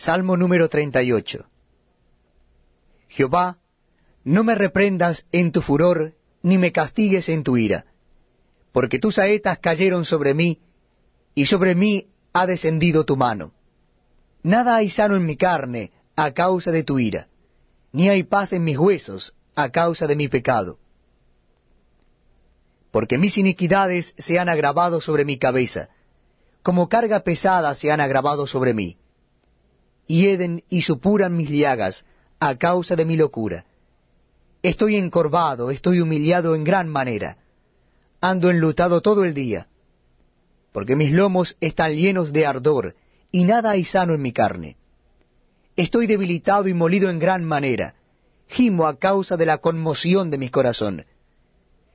Salmo número 38. Jehová, no me reprendas en tu furor, ni me castigues en tu ira, porque tus saetas cayeron sobre mí, y sobre mí ha descendido tu mano. Nada hay sano en mi carne a causa de tu ira, ni hay paz en mis huesos a causa de mi pecado. Porque mis iniquidades se han agravado sobre mi cabeza, como carga pesada se han agravado sobre mí. Hieden y supuran mis llagas a causa de mi locura. Estoy encorvado, estoy humillado en gran manera. Ando enlutado todo el día, porque mis lomos están llenos de ardor, y nada hay sano en mi carne. Estoy debilitado y molido en gran manera, gimo a causa de la conmoción de mi corazón.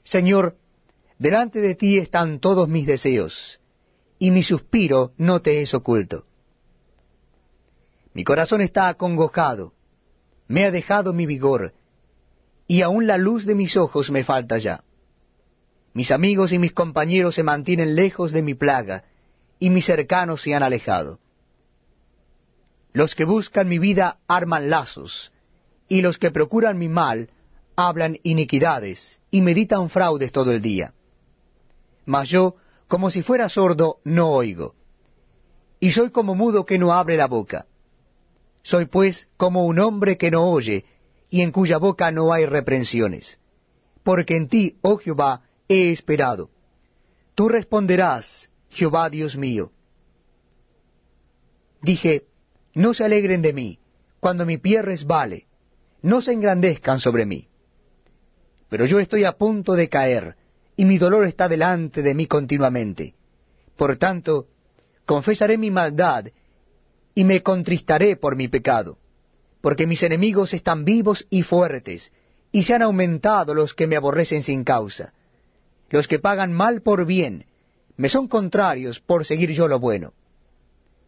Señor, delante de ti están todos mis deseos, y mi suspiro no te es oculto. Mi corazón está acongojado, me ha dejado mi vigor, y aun la luz de mis ojos me falta ya. Mis amigos y mis compañeros se mantienen lejos de mi plaga, y mis cercanos se han alejado. Los que buscan mi vida arman lazos, y los que procuran mi mal hablan iniquidades, y meditan fraudes todo el día. Mas yo, como si fuera sordo, no oigo, y soy como mudo que no abre la boca. Soy pues como un hombre que no oye, y en cuya boca no hay reprensiones. Porque en ti, oh Jehová, he esperado. Tú responderás, Jehová Dios mío. Dije, no se alegren de mí, cuando mi pie resbale, no se engrandezcan sobre mí. Pero yo estoy a punto de caer, y mi dolor está delante de mí continuamente. Por tanto, confesaré mi maldad, y me contristaré por mi pecado, porque mis enemigos están vivos y fuertes, y se han aumentado los que me aborrecen sin causa. Los que pagan mal por bien, me son contrarios por seguir yo lo bueno.